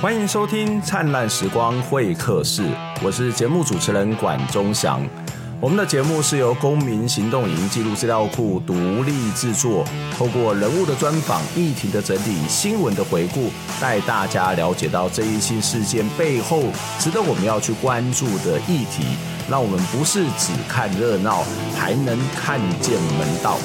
欢迎收听《灿烂时光会客室》，我是节目主持人管中祥。我们的节目是由公民行动营记录资料库独立制作，透过人物的专访、议题的整理、新闻的回顾，带大家了解到这一些事件背后值得我们要去关注的议题，让我们不是只看热闹，还能看见门道。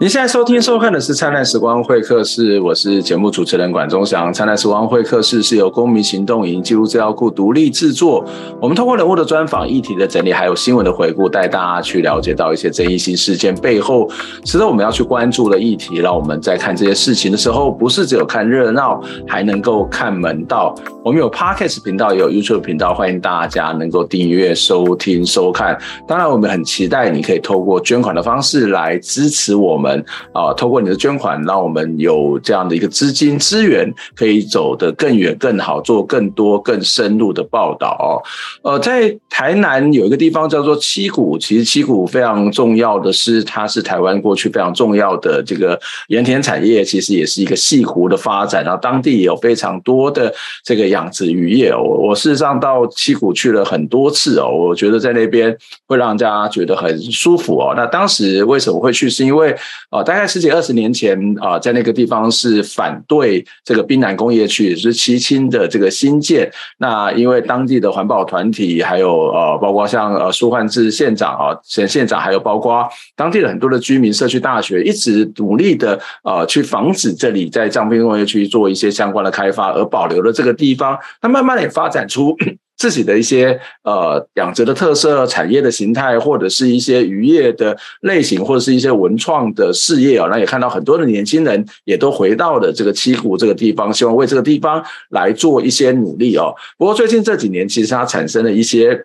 您现在收听收看的是《灿烂时光会客室》，我是节目主持人管中祥。《灿烂时光会客室》是由公民行动营记录资料库独立制作，我们通过人物的专访、议题的整理，还有新闻的回顾，带大家去了解到一些争议性事件背后值得我们要去关注的议题，让我们在看这些事情的时候，不是只有看热闹，还能够看门道。我们有 Podcast 频道，也有 YouTube 频道，欢迎大家能够订阅、收听、收看。当然，我们很期待你可以透过捐款的方式来支持我们。啊，透过你的捐款，让我们有这样的一个资金资源，可以走得更远、更好，做更多、更深入的报道。呃，在台南有一个地方叫做七股，其实七股非常重要的是，它是台湾过去非常重要的这个盐田产业，其实也是一个潟湖的发展。然后当地也有非常多的这个养殖渔业。我我事实上到七股去了很多次哦，我觉得在那边会让大家觉得很舒服哦。那当时为什么会去？是因为啊，大概十几二十年前啊，在那个地方是反对这个滨南工业区，也就是七轻的这个新建。那因为当地的环保团体，还有呃，包括像呃苏焕智县长啊，前县长，还有包括当地的很多的居民、社区大学，一直努力的呃去防止这里在彰滨工业区做一些相关的开发，而保留了这个地方。那慢慢也发展出。自己的一些呃养殖的特色、产业的形态，或者是一些渔业的类型，或者是一些文创的事业啊，那也看到很多的年轻人也都回到了这个七股这个地方，希望为这个地方来做一些努力哦。不过最近这几年，其实它产生了一些。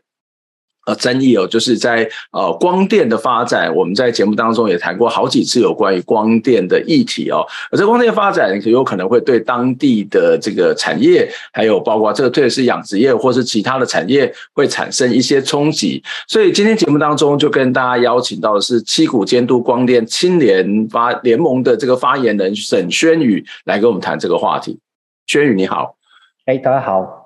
呃，争议哦，就是在呃光电的发展，我们在节目当中也谈过好几次有关于光电的议题哦。而这光电发展有可能会对当地的这个产业，还有包括这个特别是养殖业或是其他的产业，会产生一些冲击。所以今天节目当中就跟大家邀请到的是七股监督光电青年发联盟的这个发言人沈轩宇来跟我们谈这个话题。轩宇你好，哎，大家好。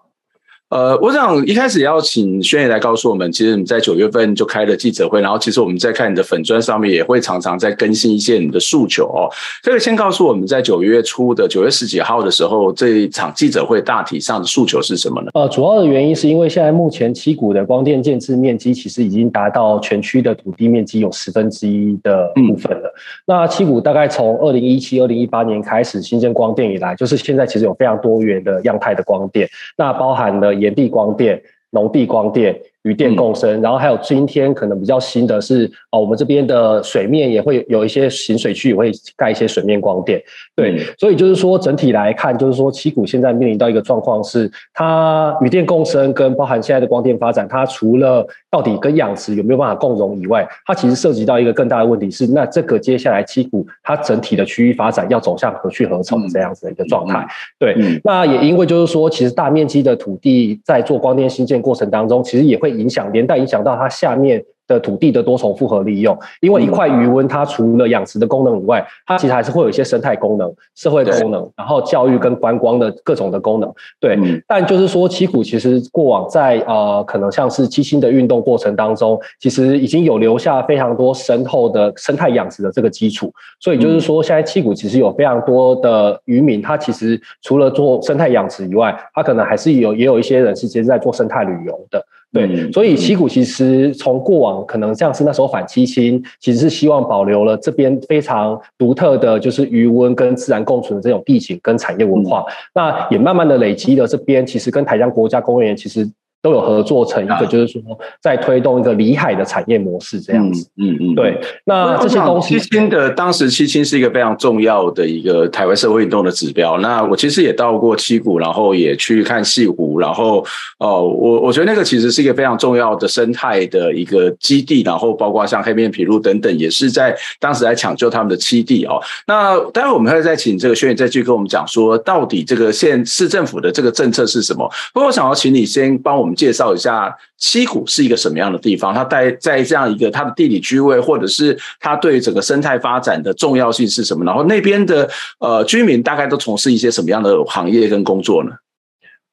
呃，我想一开始要请轩宇来告诉我们，其实你在九月份就开了记者会，然后其实我们在看你的粉砖上面也会常常在更新一些你的诉求哦。这个先告诉我们在九月初的九月十几号的时候，这一场记者会大体上的诉求是什么呢？呃，主要的原因是因为现在目前七股的光电建置面积其实已经达到全区的土地面积有十分之一的部分了。嗯、那七股大概从二零一七、二零一八年开始新建光电以来，就是现在其实有非常多元的样态的光电，那包含了。炎帝光电、龙地光电。渔电共生，然后还有今天可能比较新的是哦，我们这边的水面也会有一些行水区，也会盖一些水面光电。对，所以就是说整体来看，就是说七股现在面临到一个状况是，它与电共生跟包含现在的光电发展，它除了到底跟养殖有没有办法共融以外，它其实涉及到一个更大的问题是，那这个接下来七股它整体的区域发展要走向何去何从这样子的一个状态。对，那也因为就是说，其实大面积的土地在做光电新建过程当中，其实也会。影响连带影响到它下面的土地的多重复合利用，因为一块余温，它除了养殖的功能以外，它其实还是会有一些生态功能、社会功能，然后教育跟观光的各种的功能。对，但就是说，七股其实过往在呃，可能像是七星的运动过程当中，其实已经有留下非常多深厚的生态养殖的这个基础。所以就是说，现在七股其实有非常多的渔民，他其实除了做生态养殖以外，他可能还是有也有一些人是其实在做生态旅游的。对，所以旗鼓其实从过往可能像是那时候反七星，其实是希望保留了这边非常独特的就是余温跟自然共存的这种地形跟产业文化，那也慢慢的累积了这边其实跟台江国家公园其实。都有合作成一个，就是说在推动一个里海的产业模式这样子。嗯嗯，对。那这些东西，七轻的当时七轻是一个非常重要的一个台湾社会运动的指标。那我其实也到过七股，然后也去看西湖，然后哦，我我觉得那个其实是一个非常重要的生态的一个基地。然后包括像黑面琵鹭等等，也是在当时来抢救他们的栖地哦。那待会我们会再请这个轩宇再去跟我们讲说，到底这个县市政府的这个政策是什么？不过我想要请你先帮我们。介绍一下七股是一个什么样的地方？它在在这样一个它的地理区位，或者是它对整个生态发展的重要性是什么？然后那边的呃居民大概都从事一些什么样的行业跟工作呢？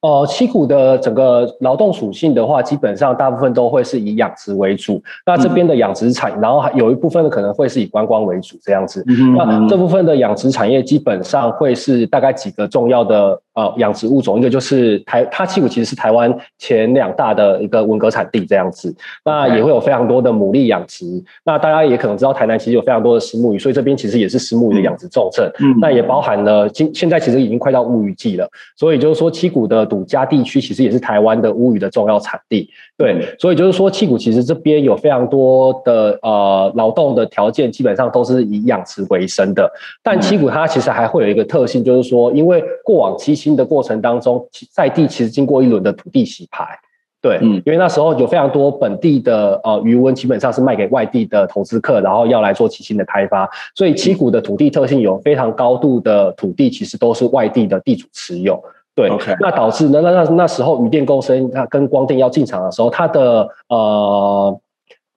呃，七股的整个劳动属性的话，基本上大部分都会是以养殖为主。那这边的养殖产，然后还有一部分的可能会是以观光为主这样子。那这部分的养殖产业基本上会是大概几个重要的。呃，养殖物种一个就是台，它七股其实是台湾前两大的一个文革产地这样子，那也会有非常多的牡蛎养殖。那大家也可能知道，台南其实有非常多的石目鱼，所以这边其实也是石目鱼的养殖重镇。嗯，那也包含了今现在其实已经快到乌鱼季了，所以就是说七股的赌家地区其实也是台湾的乌鱼的重要产地。对，所以就是说七股其实这边有非常多的呃劳动的条件，基本上都是以养殖为生的。但七股它其实还会有一个特性，就是说因为过往七。新的过程当中，在地其实经过一轮的土地洗牌，对，嗯，因为那时候有非常多本地的呃余温，基本上是卖给外地的投资客，然后要来做七星的开发，所以七股的土地特性有非常高度的土地，其实都是外地的地主持有，对，Okay. 那导致呢，那那那时候渔电共生，它跟光电要进场的时候，它的呃。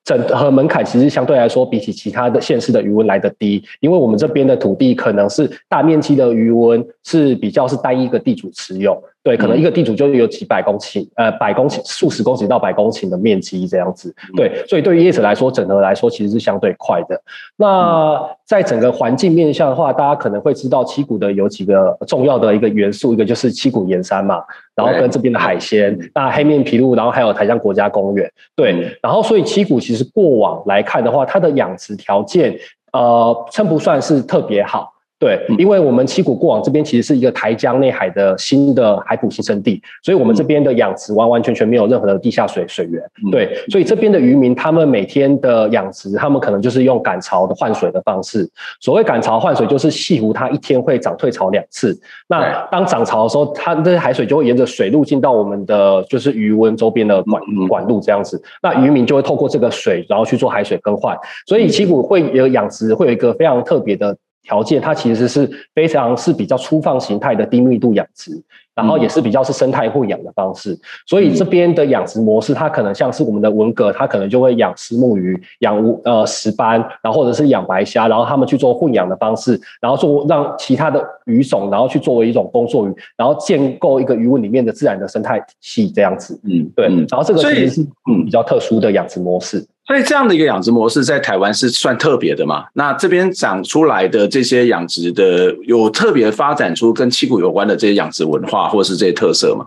整合门槛其实相对来说，比起其他的县市的余温来得低，因为我们这边的土地可能是大面积的余温是比较是单一个地主持有。对，可能一个地主就有几百公顷，呃，百公顷、数十公顷到百公顷的面积这样子。对，所以对于业者来说，整合来说其实是相对快的。那在整个环境面向的话，大家可能会知道七股的有几个重要的一个元素，一个就是七股盐山嘛，然后跟这边的海鲜，那黑面琵鹭，然后还有台江国家公园。对，然后所以七股其实过往来看的话，它的养殖条件，呃，称不算是特别好。对，因为我们七股过往这边其实是一个台江内海的新的海埔新生地，所以我们这边的养殖完完全全没有任何的地下水水源。对，所以这边的渔民他们每天的养殖，他们可能就是用赶潮的换水的方式。所谓赶潮换水，就是西湖它一天会涨退潮两次。那当涨潮的时候，它这些海水就会沿着水路进到我们的就是渔温周边的管管路这样子。那渔民就会透过这个水，然后去做海水更换。所以七股会有养殖，会有一个非常特别的。条件，它其实是非常是比较粗放形态的低密度养殖，然后也是比较是生态混养的方式。所以这边的养殖模式，它可能像是我们的文蛤，它可能就会养石目鱼、养乌呃石斑，然后或者是养白虾，然后他们去做混养的方式，然后做让其他的鱼种，然后去作为一种工作鱼，然后建构一个鱼塭里面的自然的生态系这样子。嗯，对。然后这个其实是嗯比较特殊的养殖模式。所以这样的一个养殖模式在台湾是算特别的嘛？那这边长出来的这些养殖的有特别发展出跟七股有关的这些养殖文化或是这些特色吗？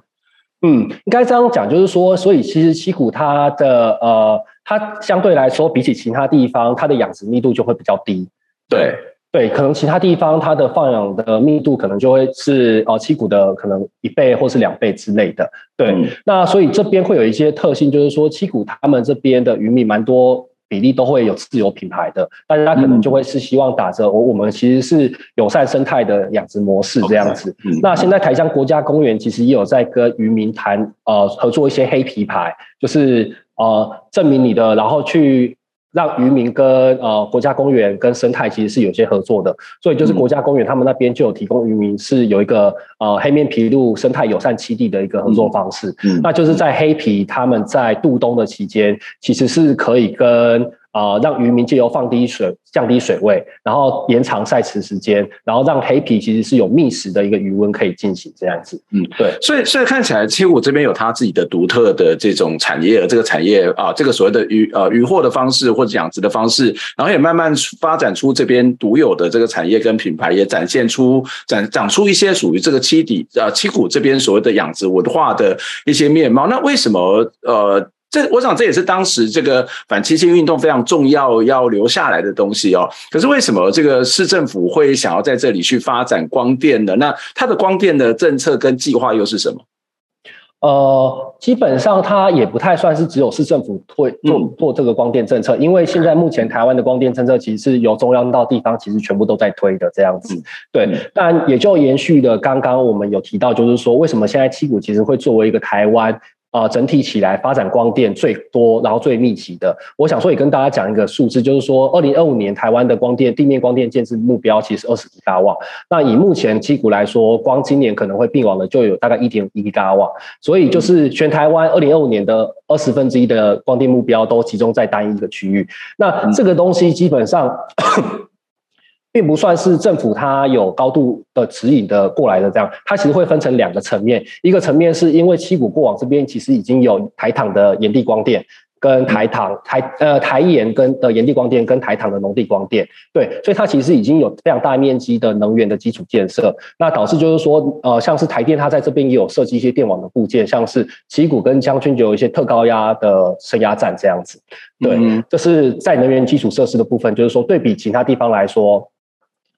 嗯，应该这样讲，就是说，所以其实七股它的呃，它相对来说比起其他地方，它的养殖密度就会比较低。对。对，可能其他地方它的放养的密度可能就会是呃七股的可能一倍或是两倍之类的。对，嗯、那所以这边会有一些特性，就是说七股他们这边的渔民蛮多比例都会有自有品牌的，大家可能就会是希望打着我我们其实是友善生态的养殖模式这样子。那现在台江国家公园其实也有在跟渔民谈呃合作一些黑皮牌，就是呃证明你的，然后去。让渔民跟呃国家公园跟生态其实是有些合作的，所以就是国家公园他们那边就有提供渔民是有一个呃黑面琵鹭生态友善栖地的一个合作方式，嗯嗯、那就是在黑皮他们在渡冬的期间，其实是可以跟。啊、呃，让渔民借由放低水、降低水位，然后延长晒池时间，然后让黑皮其实是有觅食的一个鱼温可以进行这样子。嗯，对。所以，所以看起来七股这边有它自己的独特的这种产业，这个产业啊，这个所谓的渔呃渔获的方式或者养殖的方式，然后也慢慢发展出这边独有的这个产业跟品牌，也展现出展长出一些属于这个七底呃七股这边所谓的养殖文化的一些面貌。那为什么呃？这我想这也是当时这个反七星运动非常重要要留下来的东西哦。可是为什么这个市政府会想要在这里去发展光电呢？那它的光电的政策跟计划又是什么？呃，基本上它也不太算是只有市政府推做做这个光电政策，因为现在目前台湾的光电政策其实是由中央到地方其实全部都在推的这样子。对，但也就延续的刚刚我们有提到，就是说为什么现在七股其实会作为一个台湾。啊、呃，整体起来发展光电最多，然后最密集的。我想说也跟大家讲一个数字，就是说，二零二五年台湾的光电地面光电建设目标其实二十吉瓦。那以目前基股来说，光今年可能会并网的就有大概一点一吉瓦。所以就是全台湾二零二五年的二十分之一的光电目标都集中在单一个区域。那这个东西基本上。并不算是政府它有高度的指引的过来的这样，它其实会分成两个层面，一个层面是因为七股过往这边其实已经有台糖的炎帝光电。跟台糖台呃台盐跟的炎帝光电跟台糖的农地光电，对，所以它其实已经有非常大面积的能源的基础建设，那导致就是说呃像是台电它在这边也有设计一些电网的部件，像是七股跟将军就有一些特高压的升压站这样子，对，嗯、这是在能源基础设施的部分，就是说对比其他地方来说，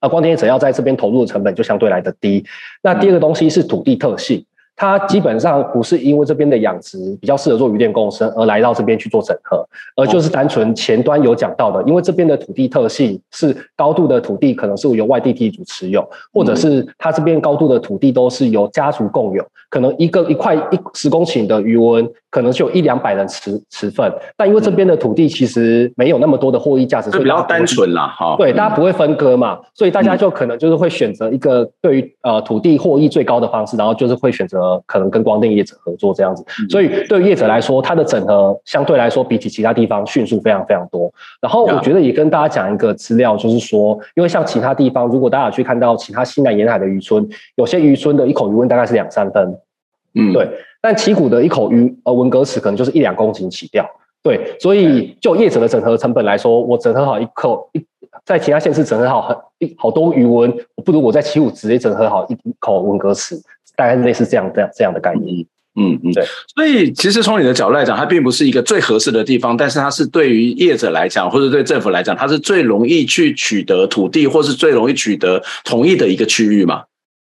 那光电业者要在这边投入的成本就相对来的低。那第二个东西是土地特性。它基本上不是因为这边的养殖比较适合做渔电共生而来到这边去做整合，而就是单纯前端有讲到的，因为这边的土地特性是高度的土地可能是由外地地主持有，或者是它这边高度的土地都是由家族共有，可能一个一块一十公顷的鱼温可能就有一两百人持持份，但因为这边的土地其实没有那么多的获益价值，所以比较单纯啦，哈，对，大家不会分割嘛，所以大家就可能就是会选择一个对于呃土地获益最高的方式，然后就是会选择。呃，可能跟光电业者合作这样子，所以对业者来说，它的整合相对来说比起其他地方迅速非常非常多。然后我觉得也跟大家讲一个资料，就是说，因为像其他地方，如果大家有去看到其他西南沿海的渔村，有些渔村的一口鱼温大概是两三分，嗯，对。但旗鼓的一口鱼呃文革池可能就是一两公斤起掉，对。所以就业者的整合成本来说，我整合好一口一，在其他县市整合好很一好多鱼塭，我不如我在七股直接整合好一口文革池。大概类似这样、这样、这样的概念。嗯嗯，对。所以其实从你的角度来讲，它并不是一个最合适的地方，但是它是对于业者来讲，或者对政府来讲，它是最容易去取得土地，或是最容易取得同意的一个区域嘛。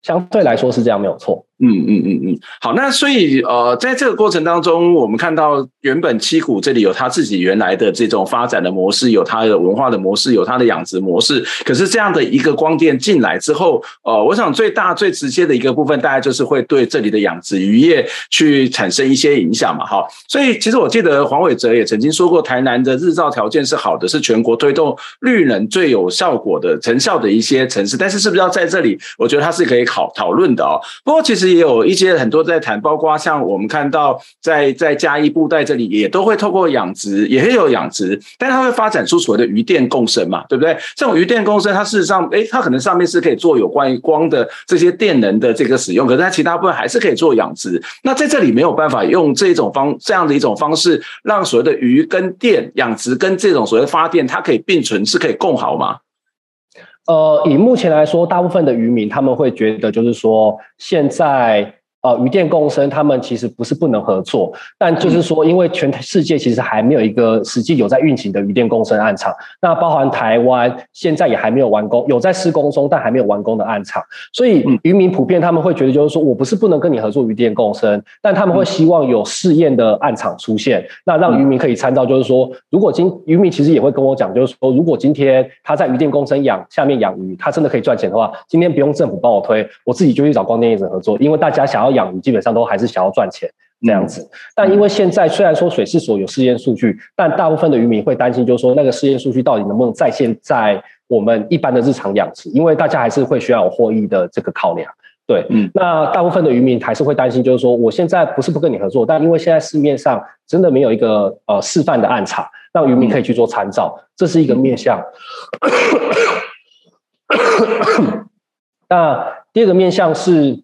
相对来说是这样，没有错。嗯嗯嗯嗯，好，那所以呃，在这个过程当中，我们看到原本七股这里有它自己原来的这种发展的模式，有它的文化的模式，有它的养殖模式。可是这样的一个光电进来之后，呃，我想最大最直接的一个部分，大概就是会对这里的养殖渔业去产生一些影响嘛，哈。所以其实我记得黄伟哲也曾经说过，台南的日照条件是好的，是全国推动绿能最有效果的成效的一些城市。但是是不是要在这里？我觉得它是可以考讨论的哦。不过其实。也有一些很多在谈，包括像我们看到在在嘉义布袋这里，也都会透过养殖，也会有养殖，但它会发展出所谓的鱼电共生嘛，对不对？这种鱼电共生，它事实上，诶，它可能上面是可以做有关于光的这些电能的这个使用，可是它其他部分还是可以做养殖。那在这里没有办法用这种方这样的一种方式，让所谓的鱼跟电养殖跟这种所谓的发电，它可以并存，是可以共好吗？呃，以目前来说，大部分的渔民他们会觉得，就是说现在。呃，渔电共生，他们其实不是不能合作，但就是说，因为全世界其实还没有一个实际有在运行的渔电共生案场，那包含台湾现在也还没有完工，有在施工中但还没有完工的案场，所以渔民普遍他们会觉得，就是说我不是不能跟你合作渔电共生，但他们会希望有试验的案场出现，那让渔民可以参照，就是说，如果今渔民其实也会跟我讲，就是说，如果今天他在渔电共生养下面养鱼，他真的可以赚钱的话，今天不用政府帮我推，我自己就去找光电业者合作，因为大家想要。养鱼基本上都还是想要赚钱这样子，但因为现在虽然说水试所有试验数据，但大部分的渔民会担心，就是说那个试验数据到底能不能再现在我们一般的日常养殖？因为大家还是会需要有获益的这个考量。对，嗯，那大部分的渔民还是会担心，就是说我现在不是不跟你合作，但因为现在市面上真的没有一个呃示范的案场，让渔民可以去做参照，这是一个面向。那第二个面向是。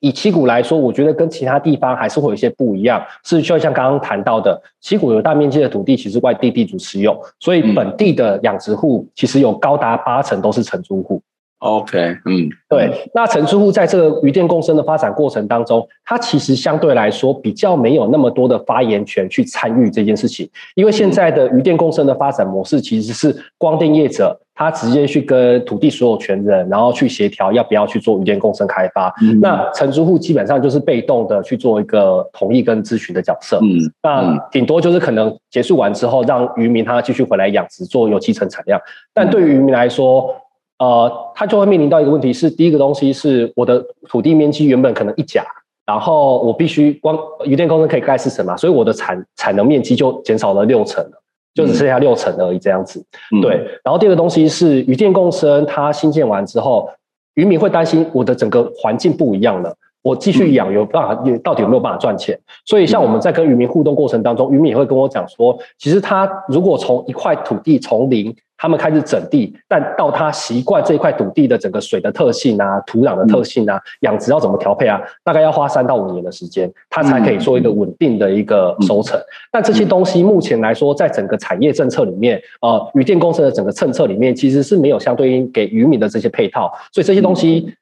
以七股来说，我觉得跟其他地方还是会有一些不一样，是就像刚刚谈到的，七股有大面积的土地，其实外地地主持有，所以本地的养殖户其实有高达八成都是承租户。OK，嗯，对，那承租户在这个渔电共生的发展过程当中，他其实相对来说比较没有那么多的发言权去参与这件事情，因为现在的渔电共生的发展模式其实是光电业者他直接去跟土地所有权人，然后去协调要不要去做渔电共生开发，嗯、那承租户基本上就是被动的去做一个同意跟咨询的角色，嗯，那顶多就是可能结束完之后，让渔民他继续回来养殖做有机成产量，但对于渔民来说。呃，他就会面临到一个问题是，第一个东西是我的土地面积原本可能一甲，然后我必须光渔电共生可以盖四层嘛，所以我的产产能面积就减少了六成了，就只剩下六成而已这样子。嗯、对，然后第二个东西是渔电共生，它新建完之后，渔民会担心我的整个环境不一样了。我继续养有办法，也到底有没有办法赚钱？所以像我们在跟渔民互动过程当中，渔民也会跟我讲说，其实他如果从一块土地从零，他们开始整地，但到他习惯这一块土地的整个水的特性啊、土壤的特性啊、养殖要怎么调配啊，大概要花三到五年的时间，他才可以做一个稳定的一个收成。但这些东西目前来说，在整个产业政策里面，呃，渔电工程的整个政策里面，其实是没有相对应给渔民的这些配套，所以这些东西。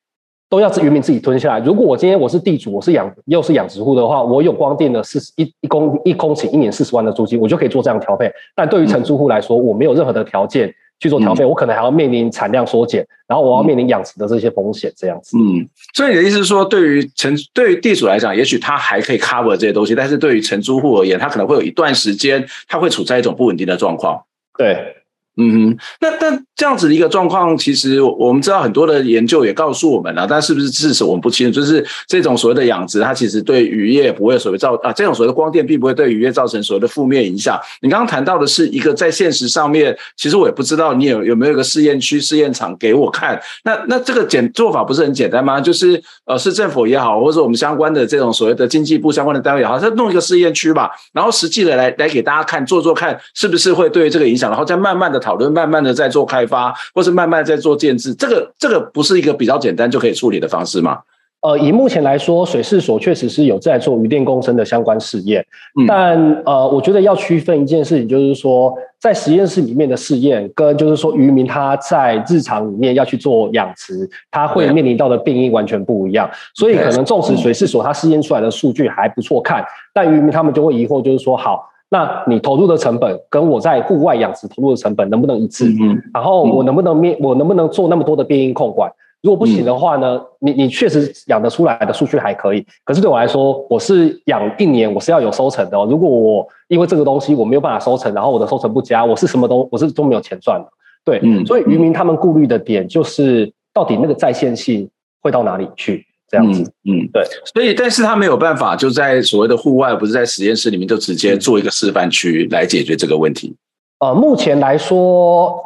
都要是渔民自己吞下来。如果我今天我是地主，我是养又是养殖户的话，我有光电的四十一一公一公顷一年四十万的租金，我就可以做这样调配。但对于承租户来说，我没有任何的条件去做调配，嗯、我可能还要面临产量缩减，然后我要面临养殖的这些风险，这样子。嗯，所以你的意思是说，对于承对于地主来讲，也许他还可以 cover 这些东西，但是对于承租户而言，他可能会有一段时间，他会处在一种不稳定的状况。对。嗯哼，那但这样子的一个状况，其实我们知道很多的研究也告诉我们了，但是不是事实我们不清楚。就是这种所谓的养殖，它其实对渔业不会所谓造啊，这种所谓的光电并不会对渔业造成所谓的负面影响。你刚刚谈到的是一个在现实上面，其实我也不知道你有有没有一个试验区、试验场给我看。那那这个简做法不是很简单吗？就是呃，市政府也好，或者我们相关的这种所谓的经济部相关的单位也好，他弄一个试验区吧，然后实际的来来给大家看，做做看是不是会对这个影响，然后再慢慢的讨论，慢慢的在。做开发，或是慢慢在做建制，这个这个不是一个比较简单就可以处理的方式吗？呃，以目前来说，水事所确实是有在做渔电共生的相关试验，嗯、但呃，我觉得要区分一件事情，就是说在实验室里面的试验，跟就是说渔民他在日常里面要去做养殖，他会面临到的病因完全不一样。所以可能纵使水事所它试验出来的数据还不错看，但渔民他们就会疑惑，就是说好。那你投入的成本跟我在户外养殖投入的成本能不能一致？嗯，然后我能不能面我能不能做那么多的变音控管？如果不行的话呢？你你确实养得出来的数据还可以，可是对我来说，我是养一年，我是要有收成的哦。如果我因为这个东西我没有办法收成，然后我的收成不佳，我是什么都我是都没有钱赚的。对，嗯，所以渔民他们顾虑的点就是到底那个在线性会到哪里去？这样子，嗯，嗯，对，所以，但是他没有办法，就在所谓的户外，不是在实验室里面，就直接做一个示范区来解决这个问题。呃，目前来说，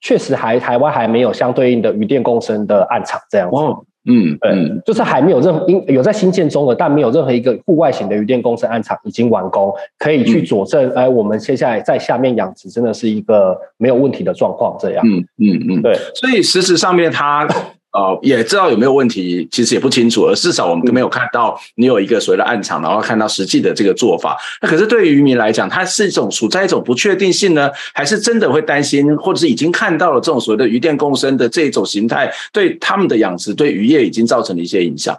确实还台湾还没有相对应的渔电共生的案场这样子。哦，嗯，对，嗯，就是还没有任何因有在新建中的，但没有任何一个户外型的鱼电共生案场已经完工，可以去佐证，哎、嗯，我们现在在下面养殖真的是一个没有问题的状况。这样，嗯嗯嗯，对，所以事实上面它。呃，也知道有没有问题，其实也不清楚，而至少我们都没有看到你有一个所谓的暗场，然后看到实际的这个做法。那可是对于渔民来讲，它是一种处在一种不确定性呢，还是真的会担心，或者是已经看到了这种所谓的鱼电共生的这种形态，对他们的养殖、对渔业已经造成了一些影响？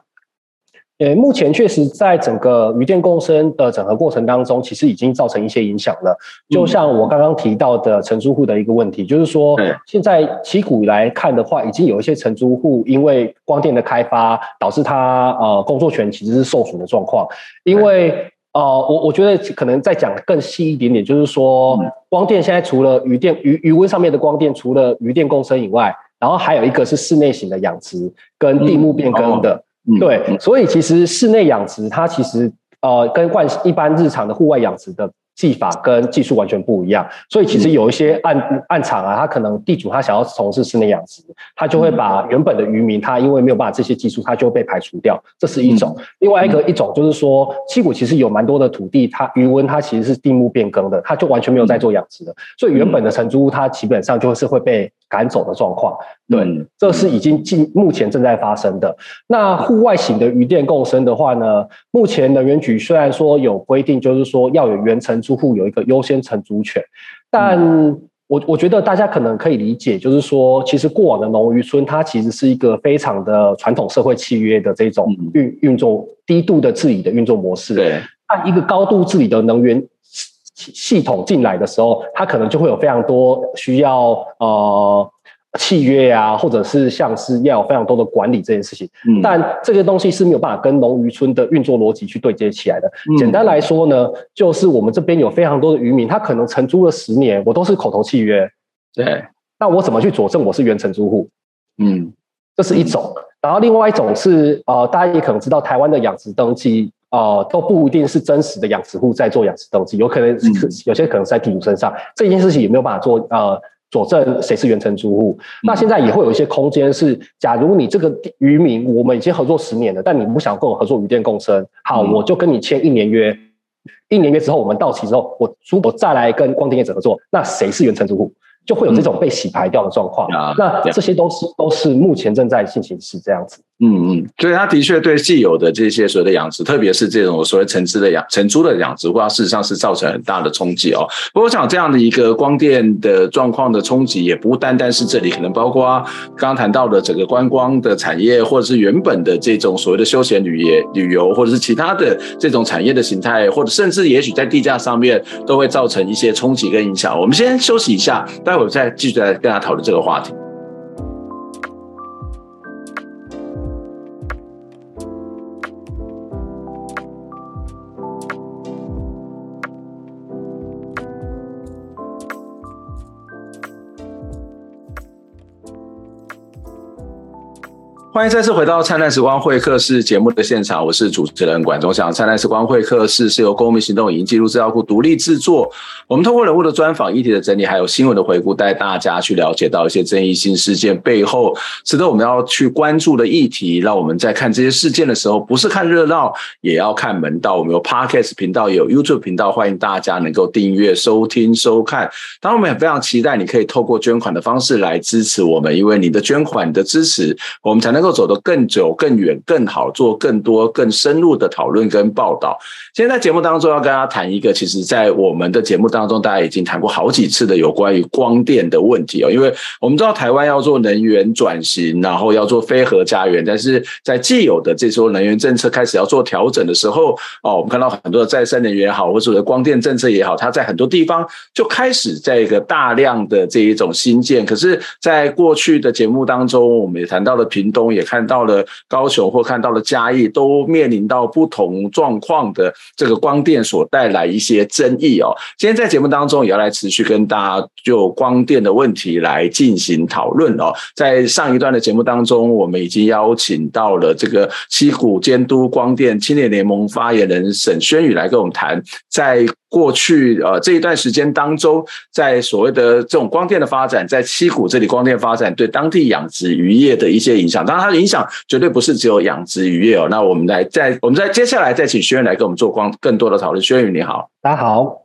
呃，目前确实在整个渔电共生的整合过程当中，其实已经造成一些影响了。就像我刚刚提到的承租户的一个问题，嗯、就是说，现在七股来看的话，已经有一些承租户因为光电的开发，导致他呃工作权其实是受损的状况。因为呃，我我觉得可能再讲更细一点点，就是说，光电现在除了渔电鱼鱼温上面的光电，除了渔电共生以外，然后还有一个是室内型的养殖跟地目变更的。对，所以其实室内养殖它其实呃跟惯一般日常的户外养殖的技法跟技术完全不一样，所以其实有一些暗暗场啊，他可能地主他想要从事室内养殖，他就会把原本的渔民他因为没有办法这些技术，他就会被排除掉，这是一种。另外一个一种就是说，七股其实有蛮多的土地，它余温它其实是地目变更的，它就完全没有在做养殖的，所以原本的承租屋它基本上就是会被。赶走的状况，对，这是已经进目前正在发生的。那户外型的渔电共生的话呢，目前能源局虽然说有规定，就是说要有原承租户有一个优先承租权，但我我觉得大家可能可以理解，就是说，其实过往的农渔村它其实是一个非常的传统社会契约的这种运运作低度的治理的运作模式。对，按一个高度治理的能源。系统进来的时候，它可能就会有非常多需要呃契约啊，或者是像是要有非常多的管理这件事情。嗯，但这些东西是没有办法跟农渔村的运作逻辑去对接起来的。嗯，简单来说呢，就是我们这边有非常多的渔民，他可能承租了十年，我都是口头契约。对，那我怎么去佐证我是原承租户？嗯，这是一种。然后另外一种是呃，大家也可能知道，台湾的养殖登记呃都不一定是真实的养殖户在做养殖登记，有可能有些可能是在地主身上，这件事情也没有办法做呃。佐证谁是原承租户？那现在也会有一些空间是，假如你这个渔民，我们已经合作十年了，但你不想跟我合作渔电共生，好，我就跟你签一年约，一年约之后我们到期之后，我如果再来跟光电业者合作，那谁是原承租户？就会有这种被洗牌掉的状况。那这些都是都是目前正在进行时这样子。嗯嗯，所以他的确对既有的这些所谓的养殖，特别是这种所谓承租的养承租的养殖，话事实上是造成很大的冲击哦。不过我想这样的一个光电的状况的冲击，也不单单是这里，可能包括刚刚谈到的整个观光的产业，或者是原本的这种所谓的休闲旅业旅游，或者是其他的这种产业的形态，或者甚至也许在地价上面都会造成一些冲击跟影响。我们先休息一下，待会儿再继续来跟大家讨论这个话题。欢迎再次回到灿烂时光会客室节目的现场，我是主持人管中祥。灿烂时光会客室是由公民行动影音记录资料库独立制作。我们通过人物的专访、议题的整理，还有新闻的回顾，带大家去了解到一些争议性事件背后值得我们要去关注的议题。让我们在看这些事件的时候，不是看热闹，也要看门道。我们有 Podcast 频道，也有 YouTube 频道，欢迎大家能够订阅、收听、收看。当然，我们也非常期待你可以透过捐款的方式来支持我们，因为你的捐款、你的支持，我们才能够走得更久、更远、更好，做更多、更深入的讨论跟报道。今天在节目当中要跟大家谈一个，其实，在我们的节目当中，大家已经谈过好几次的有关于光电的问题哦。因为我们知道台湾要做能源转型，然后要做非核家园，但是在既有的这时候能源政策开始要做调整的时候，哦，我们看到很多的再生能源也好，或者说光电政策也好，它在很多地方就开始在一个大量的这一种新建。可是，在过去的节目当中，我们也谈到了屏东，也看到。了高雄或看到了嘉义，都面临到不同状况的这个光电所带来一些争议哦。今天在节目当中也要来持续跟大家就光电的问题来进行讨论哦。在上一段的节目当中，我们已经邀请到了这个七股监督光电青年联盟发言人沈轩宇来跟我们谈，在。过去呃这一段时间当中，在所谓的这种光电的发展，在七股这里光电发展对当地养殖渔业的一些影响，当然它的影响绝对不是只有养殖渔业哦。那我们来再我们在接下来再请轩宇来跟我们做光更多的讨论。轩宇你好，大家好。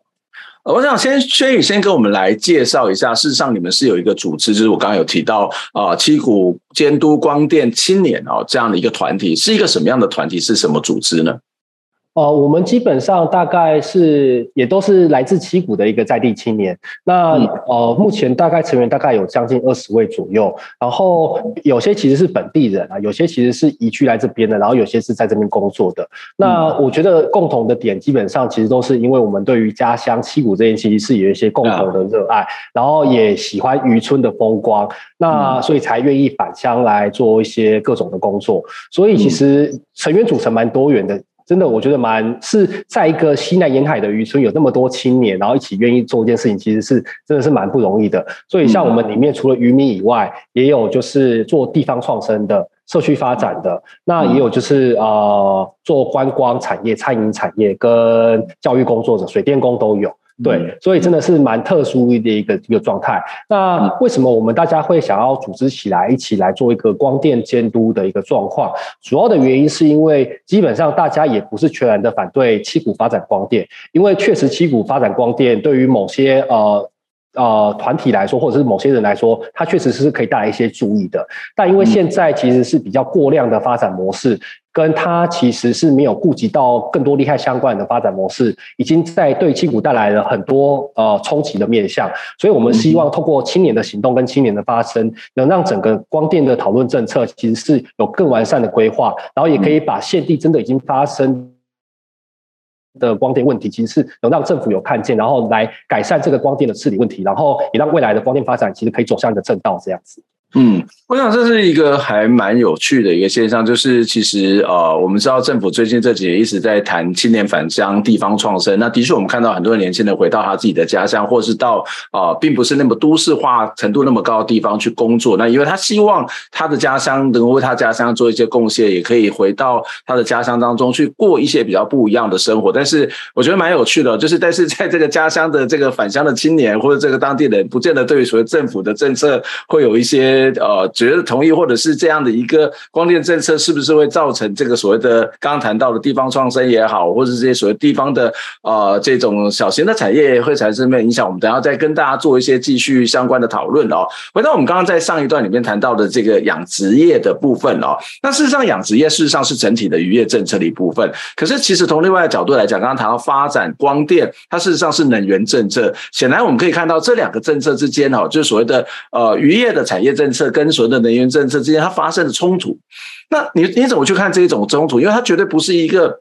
我想先轩宇先跟我们来介绍一下，事实上你们是有一个组织，就是我刚刚有提到啊七股监督光电青年哦这样的一个团体，是一个什么样的团体？是什么组织呢？哦，我们基本上大概是也都是来自七股的一个在地青年。那呃，目前大概成员大概有将近二十位左右。然后有些其实是本地人啊，有些其实是移居来这边的，然后有些是在这边工作的。那我觉得共同的点基本上其实都是因为我们对于家乡七股这件其实是有一些共同的热爱，然后也喜欢渔村的风光，那所以才愿意返乡来做一些各种的工作。所以其实成员组成蛮多元的。真的，我觉得蛮是在一个西南沿海的渔村，有那么多青年，然后一起愿意做一件事情，其实是真的是蛮不容易的。所以，像我们里面除了渔民以外，也有就是做地方创生的、社区发展的，那也有就是呃做观光产业、餐饮产业跟教育工作者、水电工都有。对，所以真的是蛮特殊的一个一个状态。那为什么我们大家会想要组织起来，一起来做一个光电监督的一个状况？主要的原因是因为基本上大家也不是全然的反对七股发展光电，因为确实七股发展光电对于某些呃。呃，团体来说，或者是某些人来说，它确实是可以带来一些注意的。但因为现在其实是比较过量的发展模式，跟它其实是没有顾及到更多利害相关的发展模式，已经在对七股带来了很多呃冲击的面向。所以我们希望透过青年的行动跟青年的发声，能让整个光电的讨论政策其实是有更完善的规划，然后也可以把现地真的已经发生。的光电问题其实是能让政府有看见，然后来改善这个光电的治理问题，然后也让未来的光电发展其实可以走向一个正道这样子。嗯，我想这是一个还蛮有趣的一个现象，就是其实呃，我们知道政府最近这几年一直在谈青年返乡、地方创生。那的确，我们看到很多年轻人回到他自己的家乡，或是到啊、并不是那么都市化程度那么高的地方去工作。那因为他希望他的家乡能够为他家乡做一些贡献，也可以回到他的家乡当中去过一些比较不一样的生活。但是我觉得蛮有趣的，就是但是在这个家乡的这个返乡的青年或者这个当地人，不见得对于所谓政府的政策会有一些。呃，觉得同意，或者是这样的一个光电政策，是不是会造成这个所谓的刚刚谈到的地方创生也好，或者是这些所谓地方的呃这种小型的产业会产生什么影响？我们等下再跟大家做一些继续相关的讨论哦。回到我们刚刚在上一段里面谈到的这个养殖业的部分哦，那事实上养殖业事实上是整体的渔业政策的一部分。可是其实从另外的角度来讲，刚刚谈到发展光电，它事实上是能源政策。显然我们可以看到这两个政策之间哦，就是所谓的呃渔业的产业政。政策跟所谓的能源政策之间，它发生的冲突，那你你怎么去看这一种冲突？因为它绝对不是一个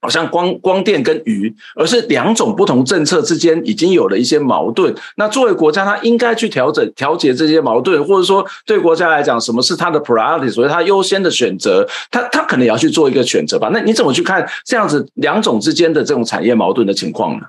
好像光光电跟鱼，而是两种不同政策之间已经有了一些矛盾。那作为国家，它应该去调整调节这些矛盾，或者说对国家来讲，什么是它的 priority，所以它优先的选择，它它可能也要去做一个选择吧？那你怎么去看这样子两种之间的这种产业矛盾的情况呢？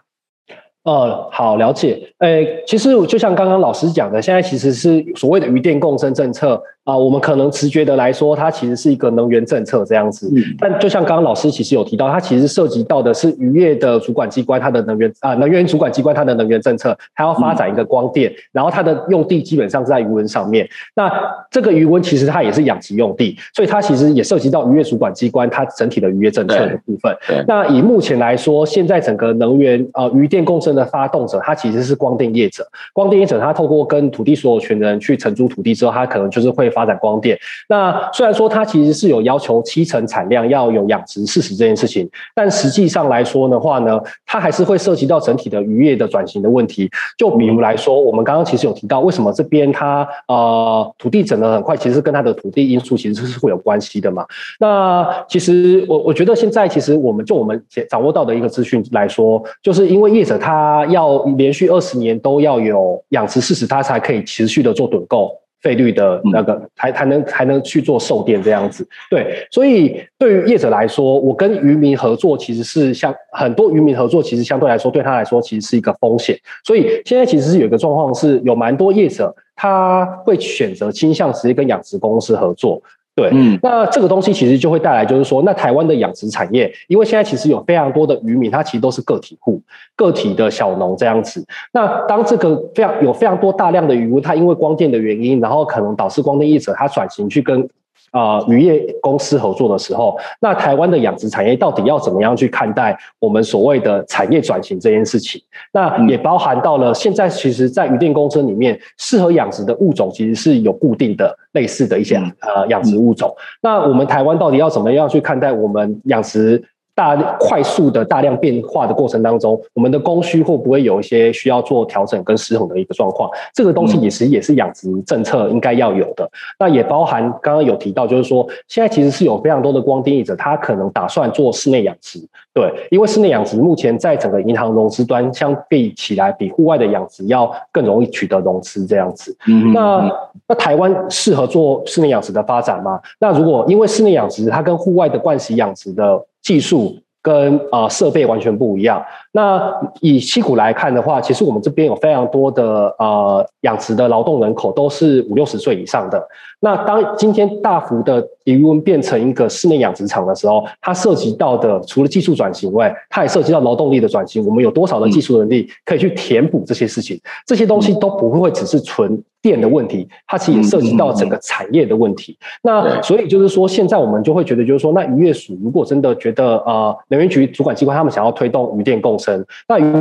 哦，好了解。诶，其实就像刚刚老师讲的，现在其实是所谓的渔电共生政策。啊，我们可能直觉的来说，它其实是一个能源政策这样子。嗯，但就像刚刚老师其实有提到，它其实涉及到的是渔业的主管机关，它的能源啊，能源主管机关它的能源政策，它要发展一个光电，然后它的用地基本上是在渔温上面。那这个渔温其实它也是养殖用地，所以它其实也涉及到渔业主管机关它整体的渔业政策的部分。那以目前来说，现在整个能源啊，渔电共生的发动者，它其实是光电业者。光电业者，它透过跟土地所有权人去承租土地之后，它可能就是会。发展光电，那虽然说它其实是有要求七成产量要有养殖事实这件事情，但实际上来说的话呢，它还是会涉及到整体的渔业的转型的问题。就比如来说，我们刚刚其实有提到，为什么这边它呃土地整得很快，其实是跟它的土地因素其实是会有关系的嘛。那其实我我觉得现在其实我们就我们掌握到的一个资讯来说，就是因为业者他要连续二十年都要有养殖事实，他才可以持续的做趸购。费率的那个还还能还能去做售电这样子，对，所以对于业者来说，我跟渔民合作其实是像很多渔民合作，其实相对来说对他来说其实是一个风险，所以现在其实是有一个状况是有蛮多业者他会选择倾向直接跟养殖公司合作。对，嗯，那这个东西其实就会带来，就是说，那台湾的养殖产业，因为现在其实有非常多的渔民，他其实都是个体户、个体的小农这样子。那当这个非常有非常多大量的渔夫，他因为光电的原因，然后可能导致光电业者他转型去跟。啊、呃，渔业公司合作的时候，那台湾的养殖产业到底要怎么样去看待我们所谓的产业转型这件事情？那也包含到了现在，其实，在渔电公司里面，适合养殖的物种其实是有固定的、类似的一些呃养殖物种。那我们台湾到底要怎么样去看待我们养殖？大快速的大量变化的过程当中，我们的供需会不会有一些需要做调整跟失衡的一个状况？这个东西也是也是养殖政策应该要有的。那也包含刚刚有提到，就是说现在其实是有非常多的光电业者，他可能打算做室内养殖。对，因为室内养殖目前在整个银行融资端相比起来，比户外的养殖要更容易取得融资这样子。嗯，那那台湾适合做室内养殖的发展吗？那如果因为室内养殖它跟户外的惯习养殖的技术跟啊设备完全不一样。那以七股来看的话，其实我们这边有非常多的呃养殖的劳动人口都是五六十岁以上的。那当今天大幅的鱼温变成一个室内养殖场的时候，它涉及到的除了技术转型外，它也涉及到劳动力的转型。我们有多少的技术能力可以去填补这些事情？这些东西都不会只是纯电的问题，它其实也涉及到整个产业的问题。那所以就是说，现在我们就会觉得，就是说，那渔业署如果真的觉得呃能源局主管机关他们想要推动渔电共生，那渔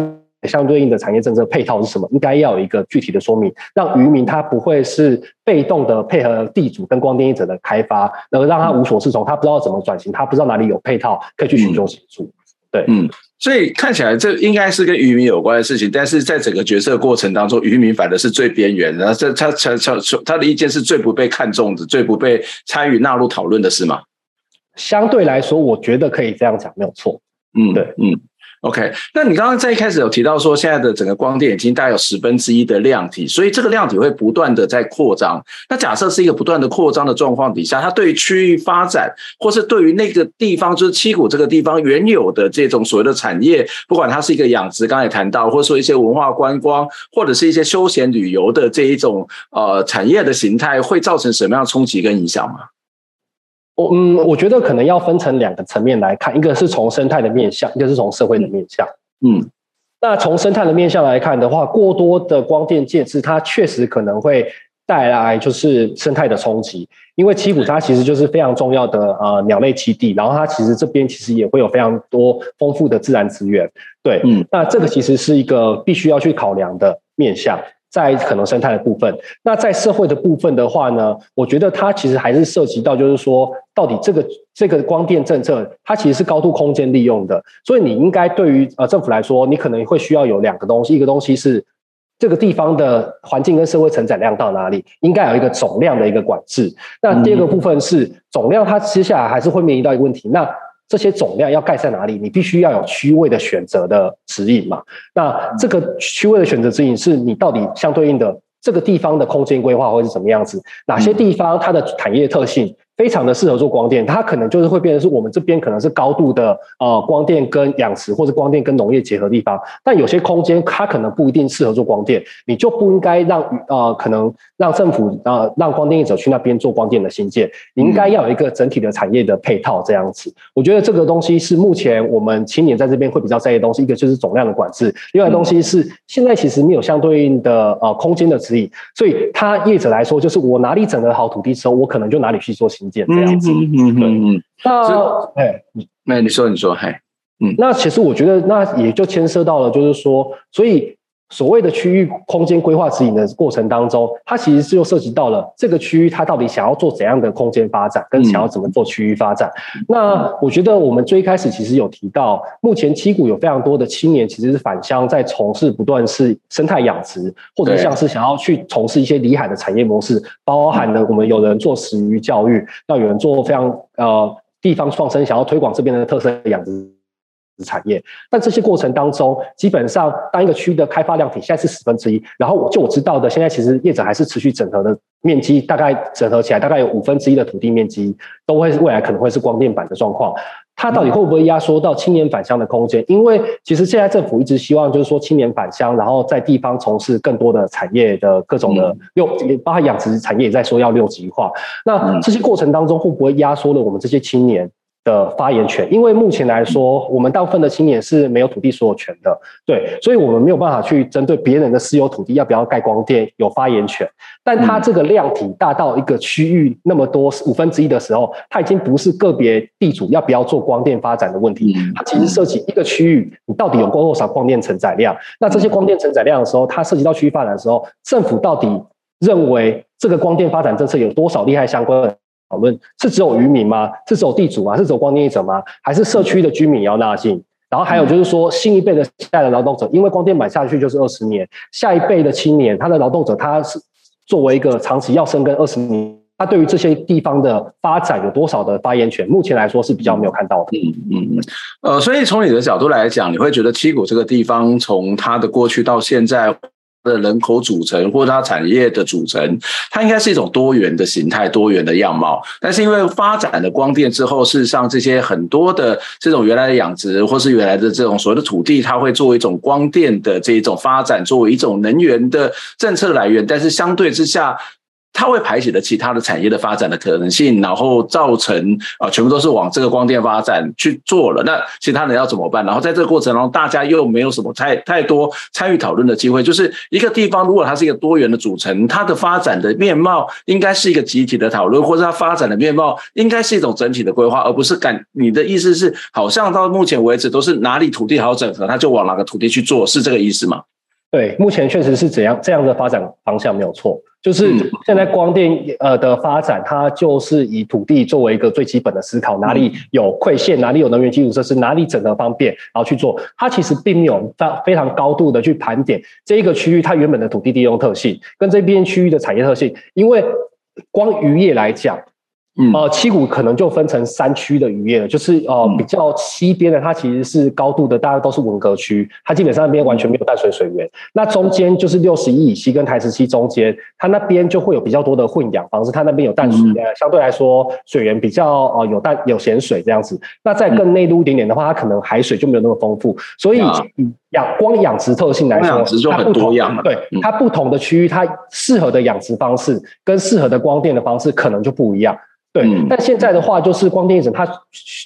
相对应的产业政策配套是什么？应该要有一个具体的说明，让渔民他不会是被动的配合地主跟光电业者的开发，然后让他无所适从，他不知道怎么转型，他不知道哪里有配套可以去寻求协助。对，嗯。所以看起来这应该是跟渔民有关的事情，但是在整个决策过程当中，渔民反而是最边缘的，这他他他他的意见是最不被看重的，最不被参与纳入讨论的是吗？相对来说，我觉得可以这样讲，没有错。嗯，对，嗯。OK，那你刚刚在一开始有提到说，现在的整个光电已经大概有十分之一的量体，所以这个量体会不断的在扩张。那假设是一个不断的扩张的状况底下，它对于区域发展，或是对于那个地方，就是七股这个地方原有的这种所谓的产业，不管它是一个养殖，刚才也谈到，或者说一些文化观光，或者是一些休闲旅游的这一种呃产业的形态，会造成什么样的冲击跟影响吗？我嗯，我觉得可能要分成两个层面来看，一个是从生态的面向，一个是从社会的面向。嗯，那从生态的面向来看的话，过多的光电建置，它确实可能会带来就是生态的冲击，因为七股它其实就是非常重要的呃鸟类栖地，然后它其实这边其实也会有非常多丰富的自然资源。对，嗯，那这个其实是一个必须要去考量的面向。在可能生态的部分，那在社会的部分的话呢，我觉得它其实还是涉及到，就是说，到底这个这个光电政策，它其实是高度空间利用的，所以你应该对于呃政府来说，你可能会需要有两个东西，一个东西是这个地方的环境跟社会承载量到哪里，应该有一个总量的一个管制。那第二个部分是总量，它接下来还是会面临到一个问题，那。这些总量要盖在哪里？你必须要有区位的选择的指引嘛。那这个区位的选择指引是你到底相对应的这个地方的空间规划会是什么样子？哪些地方它的产业特性？非常的适合做光电，它可能就是会变成是我们这边可能是高度的呃光电跟养殖或者光电跟农业结合的地方，但有些空间它可能不一定适合做光电，你就不应该让呃可能让政府呃让光电业者去那边做光电的新建，你应该要有一个整体的产业的配套这样子。我觉得这个东西是目前我们青年在这边会比较在意的东西，一个就是总量的管制，另外东西是现在其实没有相对应的呃空间的指引，所以它业者来说就是我哪里整合好土地之后，我可能就哪里去做新。这样子，嗯嗯嗯，那哎，那你说你说，嗨，嗯，那其实我觉得，那也就牵涉到了，就是说，所以。所谓的区域空间规划指引的过程当中，它其实是又涉及到了这个区域它到底想要做怎样的空间发展，跟想要怎么做区域发展。嗯、那我觉得我们最开始其实有提到，目前七股有非常多的青年其实是返乡在从事不断是生态养殖，或者像是想要去从事一些离海的产业模式，包含了我们有人做食鱼教育，那有人做非常呃地方创生，想要推广这边的特色养殖。产业，但这些过程当中，基本上当一个区域的开发量体现在是十分之一，然后就我知道的，现在其实业者还是持续整合的面积，大概整合起来大概有五分之一的土地面积，都会未来可能会是光电板的状况。它到底会不会压缩到青年返乡的空间？因为其实现在政府一直希望就是说青年返乡，然后在地方从事更多的产业的各种的六，包括养殖产业也在说要六级化。那这些过程当中会不会压缩了我们这些青年的发言权，因为目前来说，我们大部分的青年是没有土地所有权的，对，所以我们没有办法去针对别人的私有土地要不要盖光电有发言权。但它这个量体大到一个区域那么多五分之一的时候，它已经不是个别地主要不要做光电发展的问题，它其实涉及一个区域你到底有多少光电承载量。那这些光电承载量的时候，它涉及到区域发展的时候，政府到底认为这个光电发展政策有多少利害相关论是只有渔民吗？是只有地主吗？是只有光电业者吗？还是社区的居民也要纳进？然后还有就是说，新一辈的代的劳动者，因为光电板下去就是二十年，下一辈的青年，他的劳动者，他是作为一个长期要生根二十年，他对于这些地方的发展有多少的发言权？目前来说是比较没有看到的。嗯嗯嗯。呃，所以从你的角度来讲，你会觉得七股这个地方从它的过去到现在。的人口组成或者它产业的组成，它应该是一种多元的形态、多元的样貌。但是因为发展了光电之后，事实上这些很多的这种原来的养殖或是原来的这种所谓的土地，它会作为一种光电的这一种发展，作为一种能源的政策来源。但是相对之下，它会排挤了其他的产业的发展的可能性，然后造成啊，全部都是往这个光电发展去做了。那其他人要怎么办？然后在这个过程中，大家又没有什么太太多参与讨论的机会。就是一个地方，如果它是一个多元的组成，它的发展的面貌应该是一个集体的讨论，或者它发展的面貌应该是一种整体的规划，而不是感。你的意思是，好像到目前为止都是哪里土地好整合，它就往哪个土地去做，是这个意思吗？对，目前确实是怎样这样的发展方向没有错。就是现在光电呃的发展，它就是以土地作为一个最基本的思考，哪里有馈线，哪里有能源基础设施，哪里整合方便，然后去做。它其实并没有非非常高度的去盘点这一个区域它原本的土地利用特性跟这边区域的产业特性，因为光渔业来讲，嗯，呃，七股可能就分成三区的渔业了，就是呃比较西边的，它其实是高度的，大家都是文革区，它基本上那边完全没有淡水水源。那中间就是六十一乙溪跟台十七中间，它那边就会有比较多的混养方式，它那边有淡水，呃，相对来说水源比较呃有淡有咸水这样子。那再更内陆一点点的话，它可能海水就没有那么丰富，所以养光养殖特性来说，养殖就很多样了。对，它不同的区域，它适合的养殖方式跟适合的光电的方式可能就不一样。对，嗯、但现在的话，就是光电业者他，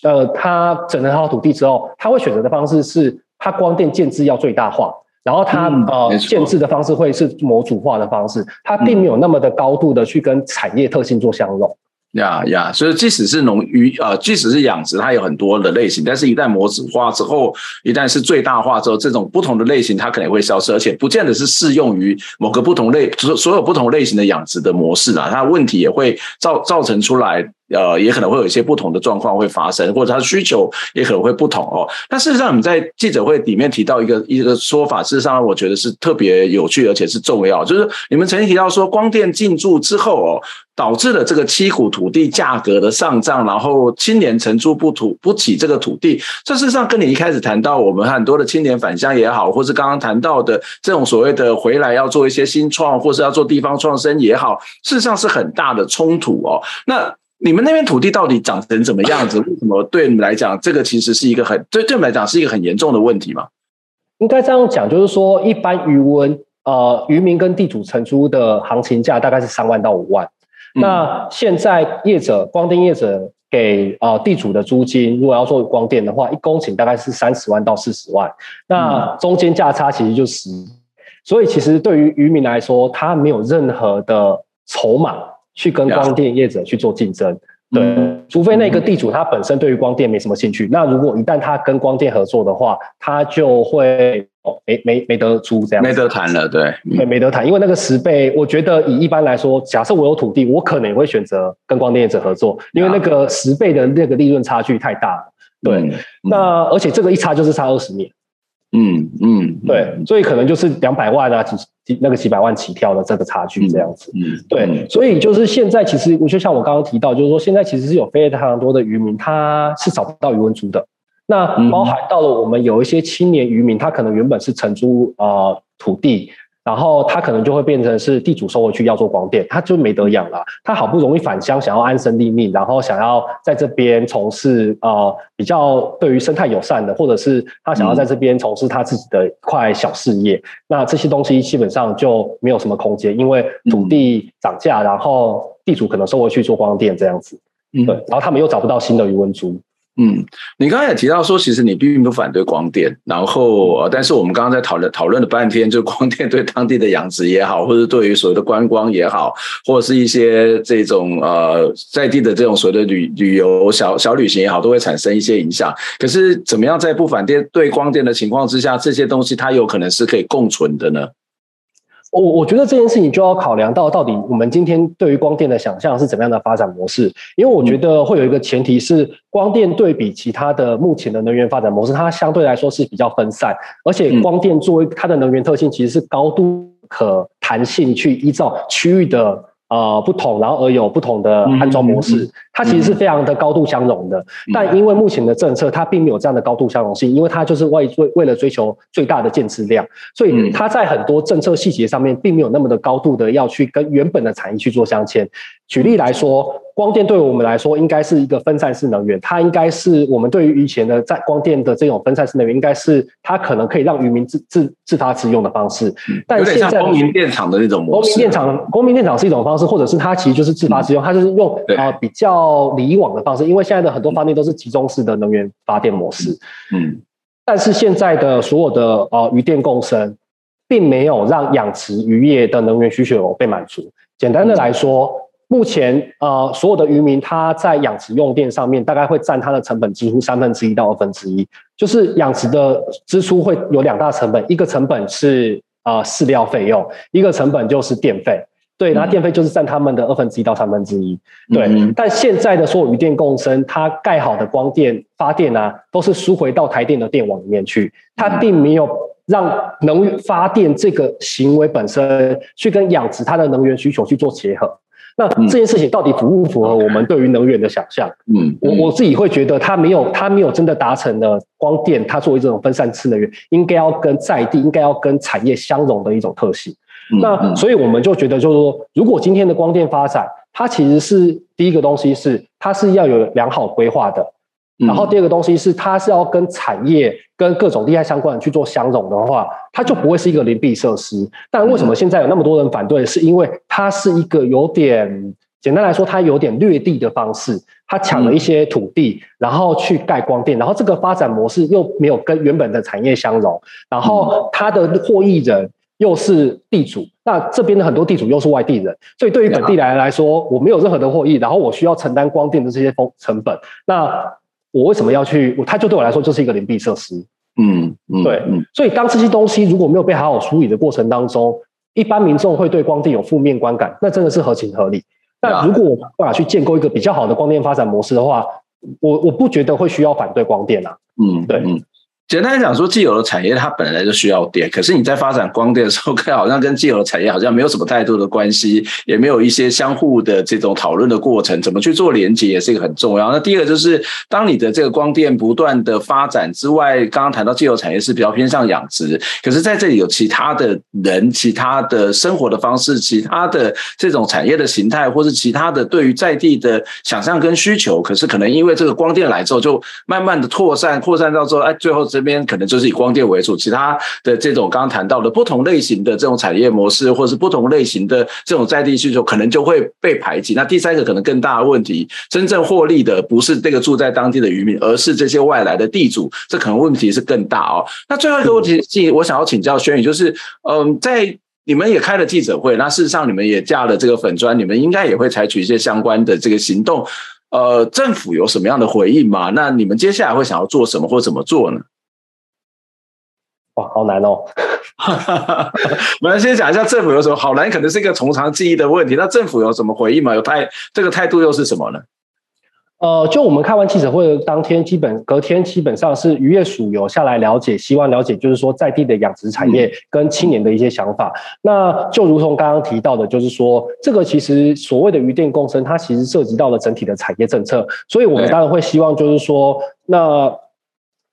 呃，他整了好土地之后，他会选择的方式是，他光电建制要最大化，然后他、嗯、呃建制的方式会是模组化的方式，他并没有那么的高度的去跟产业特性做相融。呀呀，所以即使是农渔呃，即使是养殖，它有很多的类型，但是一旦模式化之后，一旦是最大化之后，这种不同的类型它可能会消失，而且不见得是适用于某个不同类，所所有不同类型的养殖的模式啊，它问题也会造造成出来。呃，也可能会有一些不同的状况会发生，或者它的需求也可能会不同哦。但事实上，你在记者会里面提到一个一个说法，事实上我觉得是特别有趣，而且是重要，就是你们曾经提到说，光电进驻之后哦，导致了这个七股土地价格的上涨，然后青年承租不土不起这个土地。这事实上跟你一开始谈到我们很多的青年返乡也好，或是刚刚谈到的这种所谓的回来要做一些新创，或是要做地方创生也好，事实上是很大的冲突哦。那你们那边土地到底长成怎么样子？为什么对你们来讲，这个其实是一个很对对你们来讲是一个很严重的问题吗？应该这样讲，就是说，一般渔温呃渔民跟地主承租的行情价大概是三万到五万。嗯、那现在业者光电业者给呃地主的租金，如果要做光电的话，一公顷大概是三十万到四十万。那中间价差其实就十，所以其实对于渔民来说，他没有任何的筹码。去跟光电业者去做竞争，对，除非那个地主他本身对于光电没什么兴趣。那如果一旦他跟光电合作的话，他就会哦，没没没得租这样，没得谈了，对，对，没得谈。因为那个十倍，我觉得以一般来说，假设我有土地，我可能也会选择跟光电业者合作，因为那个十倍的那个利润差距太大了。对，那而且这个一差就是差二十年。嗯嗯，对，所以可能就是两百万啊，几几那个几百万起跳的这个差距这样子。嗯，对，所以就是现在其实，我就像我刚刚提到，就是说现在其实是有非常多的渔民，他是找不到渔文租的。那包含到了我们有一些青年渔民，他可能原本是承租呃土地。然后他可能就会变成是地主收回去要做光电，他就没得养了。他好不容易返乡，想要安身立命，然后想要在这边从事呃比较对于生态友善的，或者是他想要在这边从事他自己的一块小事业。嗯、那这些东西基本上就没有什么空间，因为土地涨价，然后地主可能收回去做光电这样子。对，然后他们又找不到新的渔塭租。嗯，你刚才也提到说，其实你并不反对光电，然后呃，但是我们刚刚在讨论讨论了半天，就光电对当地的养殖也好，或者对于所谓的观光也好，或者是一些这种呃在地的这种所谓的旅旅游小小旅行也好，都会产生一些影响。可是怎么样在不反对对光电的情况之下，这些东西它有可能是可以共存的呢？我我觉得这件事情就要考量到，到底我们今天对于光电的想象是怎么样的发展模式？因为我觉得会有一个前提是，光电对比其他的目前的能源发展模式，它相对来说是比较分散，而且光电作为它的能源特性，其实是高度可弹性去依照区域的。呃，不同，然后而有不同的安装模式，它其实是非常的高度相容的。但因为目前的政策，它并没有这样的高度相容性，因为它就是为为为了追求最大的建制量，所以它在很多政策细节上面，并没有那么的高度的要去跟原本的产业去做镶嵌。举例来说。光电对我们来说应该是一个分散式能源，它应该是我们对于以前的在光电的这种分散式能源，应该是它可能可以让渔民自自自发自用的方式。但现在公民电厂的那种模式，电厂公明电厂是一种方式，或者是它其实就是自发自用，它就是用啊比较离网的方式，因为现在的很多发电都是集中式的能源发电模式。嗯，但是现在的所有的呃渔电共生，并没有让养殖渔业的能源需求被满足。简单的来说。目前，呃，所有的渔民他在养殖用电上面，大概会占他的成本几乎三分之一到二分之一。就是养殖的支出会有两大成本，一个成本是呃饲料费用，一个成本就是电费。对，然后电费就是占他们的二分之一到三分之一。对，嗯、但现在的所有渔电共生，它盖好的光电发电啊，都是输回到台电的电网里面去，它并没有让能发电这个行为本身去跟养殖它的能源需求去做结合。那这件事情到底符不符合我们对于能源的想象？嗯，我我自己会觉得它没有，它没有真的达成了光电它作为这种分散式能源，应该要跟在地，应该要跟产业相融的一种特性。那所以我们就觉得，就是说，如果今天的光电发展，它其实是第一个东西是它是要有良好规划的。然后第二个东西是，它是要跟产业、跟各种利害相关的去做相融的话，它就不会是一个邻避设施。但为什么现在有那么多人反对？是因为它是一个有点简单来说，它有点掠地的方式，它抢了一些土地，然后去盖光电，然后这个发展模式又没有跟原本的产业相融，然后它的获益人又是地主，那这边的很多地主又是外地人，所以对于本地来来说，我没有任何的获益，然后我需要承担光电的这些风成本，那。我为什么要去？它就对我来说就是一个邻避设施。嗯，嗯对。所以当这些东西如果没有被好好处理的过程当中，一般民众会对光电有负面观感，那真的是合情合理。那如果我办法去建构一个比较好的光电发展模式的话，我我不觉得会需要反对光电啊。嗯，对。嗯简单来讲说，既有的产业它本来就需要电，可是你在发展光电的时候，看好像跟既有的产业好像没有什么太多的关系，也没有一些相互的这种讨论的过程，怎么去做连接也是一个很重要。那第二个就是，当你的这个光电不断的发展之外，刚刚谈到既有产业是比较偏向养殖，可是在这里有其他的人、其他的生活的方式、其他的这种产业的形态，或是其他的对于在地的想象跟需求，可是可能因为这个光电来之后，就慢慢的扩散、扩散到之后，哎，最后这。这边可能就是以光电为主，其他的这种刚刚谈到的不同类型的这种产业模式，或是不同类型的这种在地需求，可能就会被排挤。那第三个可能更大的问题，真正获利的不是这个住在当地的渔民，而是这些外来的地主，这可能问题是更大哦。那最后一个问题，我想要请教轩宇，就是嗯，在你们也开了记者会，那事实上你们也架了这个粉砖，你们应该也会采取一些相关的这个行动。呃，政府有什么样的回应吗？那你们接下来会想要做什么或怎么做呢？哇，好难哦！我们先讲一下政府有什么好难，可能是一个从长计议的问题。那政府有什么回应吗？有态这个态度又是什么呢？呃，就我们开完记者会的当天，基本隔天基本上是渔业署有下来了解，希望了解就是说在地的养殖产业跟青年的一些想法。嗯、那就如同刚刚提到的，就是说这个其实所谓的渔电共生，它其实涉及到了整体的产业政策，所以我们当然会希望就是说那。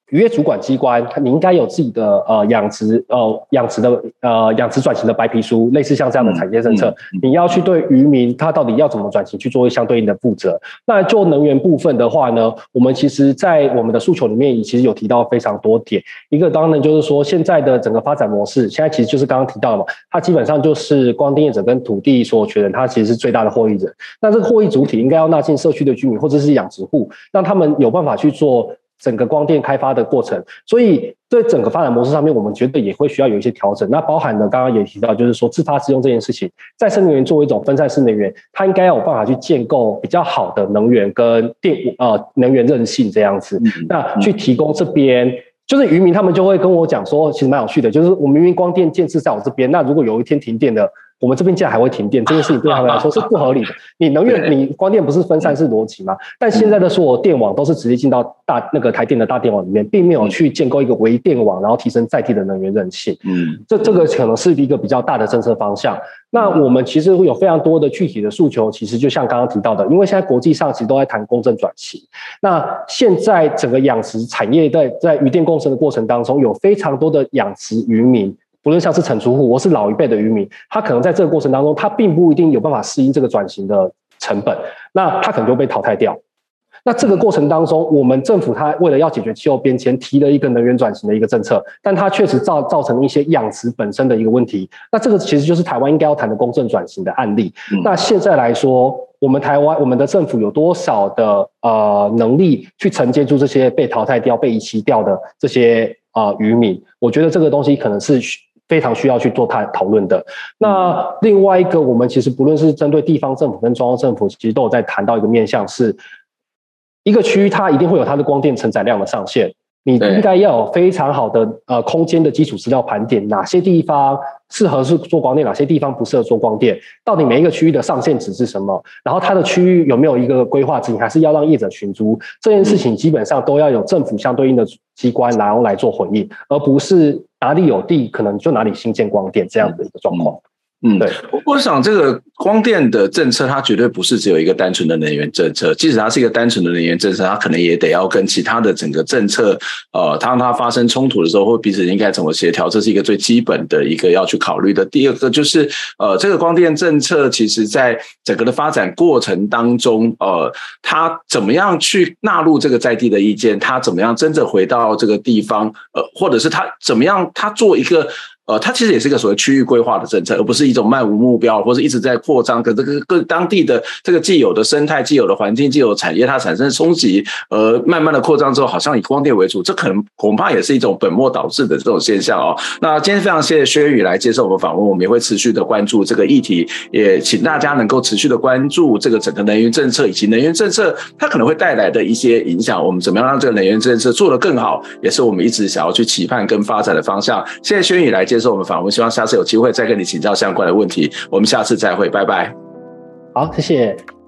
渔业主管机关，你应该有自己的呃养殖呃养殖的呃养殖转型的白皮书，类似像这样的产业政策，你要去对渔民他到底要怎么转型去做相对应的负责。那做能源部分的话呢，我们其实在我们的诉求里面，也其实有提到非常多点。一个当然就是说，现在的整个发展模式，现在其实就是刚刚提到的嘛，它基本上就是光电业者跟土地所有权人，他其实是最大的获益者。那这个获益主体应该要纳进社区的居民或者是养殖户，让他们有办法去做。整个光电开发的过程，所以对整个发展模式上面，我们觉得也会需要有一些调整。那包含呢刚刚也提到，就是说自发自用这件事情，再生能源作为一种分散式能源，它应该要有办法去建构比较好的能源跟电呃能源韧性这样子。那去提供这边，就是渔民他们就会跟我讲说，其实蛮有趣的，就是我明明光电建设在我这边，那如果有一天停电了。我们这边竟然还会停电，这件事情对他们来说是不合理的。你能源，你光电不是分散式逻辑吗？但现在的所有电网都是直接进到大那个台电的大电网里面，并没有去建构一个微电网，然后提升在地的能源韧性。嗯，这这个可能是一个比较大的政策方向。那我们其实会有非常多的具体的诉求，其实就像刚刚提到的，因为现在国际上其实都在谈公正转型。那现在整个养殖产业在在渔电共生的过程当中，有非常多的养殖渔民。不论像是产出户，我是老一辈的渔民，他可能在这个过程当中，他并不一定有办法适应这个转型的成本，那他可能就被淘汰掉。那这个过程当中，我们政府他为了要解决气候变迁，提了一个能源转型的一个政策，但它确实造造成一些养殖本身的一个问题。那这个其实就是台湾应该要谈的公正转型的案例。那现在来说，我们台湾我们的政府有多少的呃能力去承接住这些被淘汰掉、被遗弃掉的这些呃渔民？我觉得这个东西可能是。非常需要去做探讨论的。那另外一个，我们其实不论是针对地方政府跟中央政府，其实都有在谈到一个面向，是一个区域它一定会有它的光电承载量的上限。你应该要有非常好的呃空间的基础资料盘点，哪些地方适合是做光电，哪些地方不适合做光电，到底每一个区域的上限值是什么？然后它的区域有没有一个规划值？还是要让业者寻租？这件事情基本上都要有政府相对应的机关然后来做回应，而不是哪里有地可能就哪里新建光电这样的一个状况。对，我想这个光电的政策，它绝对不是只有一个单纯的能源政策。即使它是一个单纯的能源政策，它可能也得要跟其他的整个政策，呃，当它发生冲突的时候，或彼此应该怎么协调，这是一个最基本的一个要去考虑的。第二个就是，呃，这个光电政策，其实在整个的发展过程当中，呃，它怎么样去纳入这个在地的意见，它怎么样真正回到这个地方，呃，或者是它怎么样，它做一个。呃，它其实也是一个所谓区域规划的政策，而不是一种漫无目标或者一直在扩张，跟这个各当地的这个既有的生态、既有的环境、既有产业，它产生冲击，而慢慢的扩张之后，好像以光电为主，这可能恐怕也是一种本末倒置的这种现象哦。那今天非常谢谢轩宇来接受我们访问，我们也会持续的关注这个议题，也请大家能够持续的关注这个整个能源政策以及能源政策它可能会带来的一些影响，我们怎么样让这个能源政策做得更好，也是我们一直想要去期盼跟发展的方向。谢谢轩宇来接。这是我们访问，希望下次有机会再跟你请教相关的问题。我们下次再会，拜拜。好，谢谢。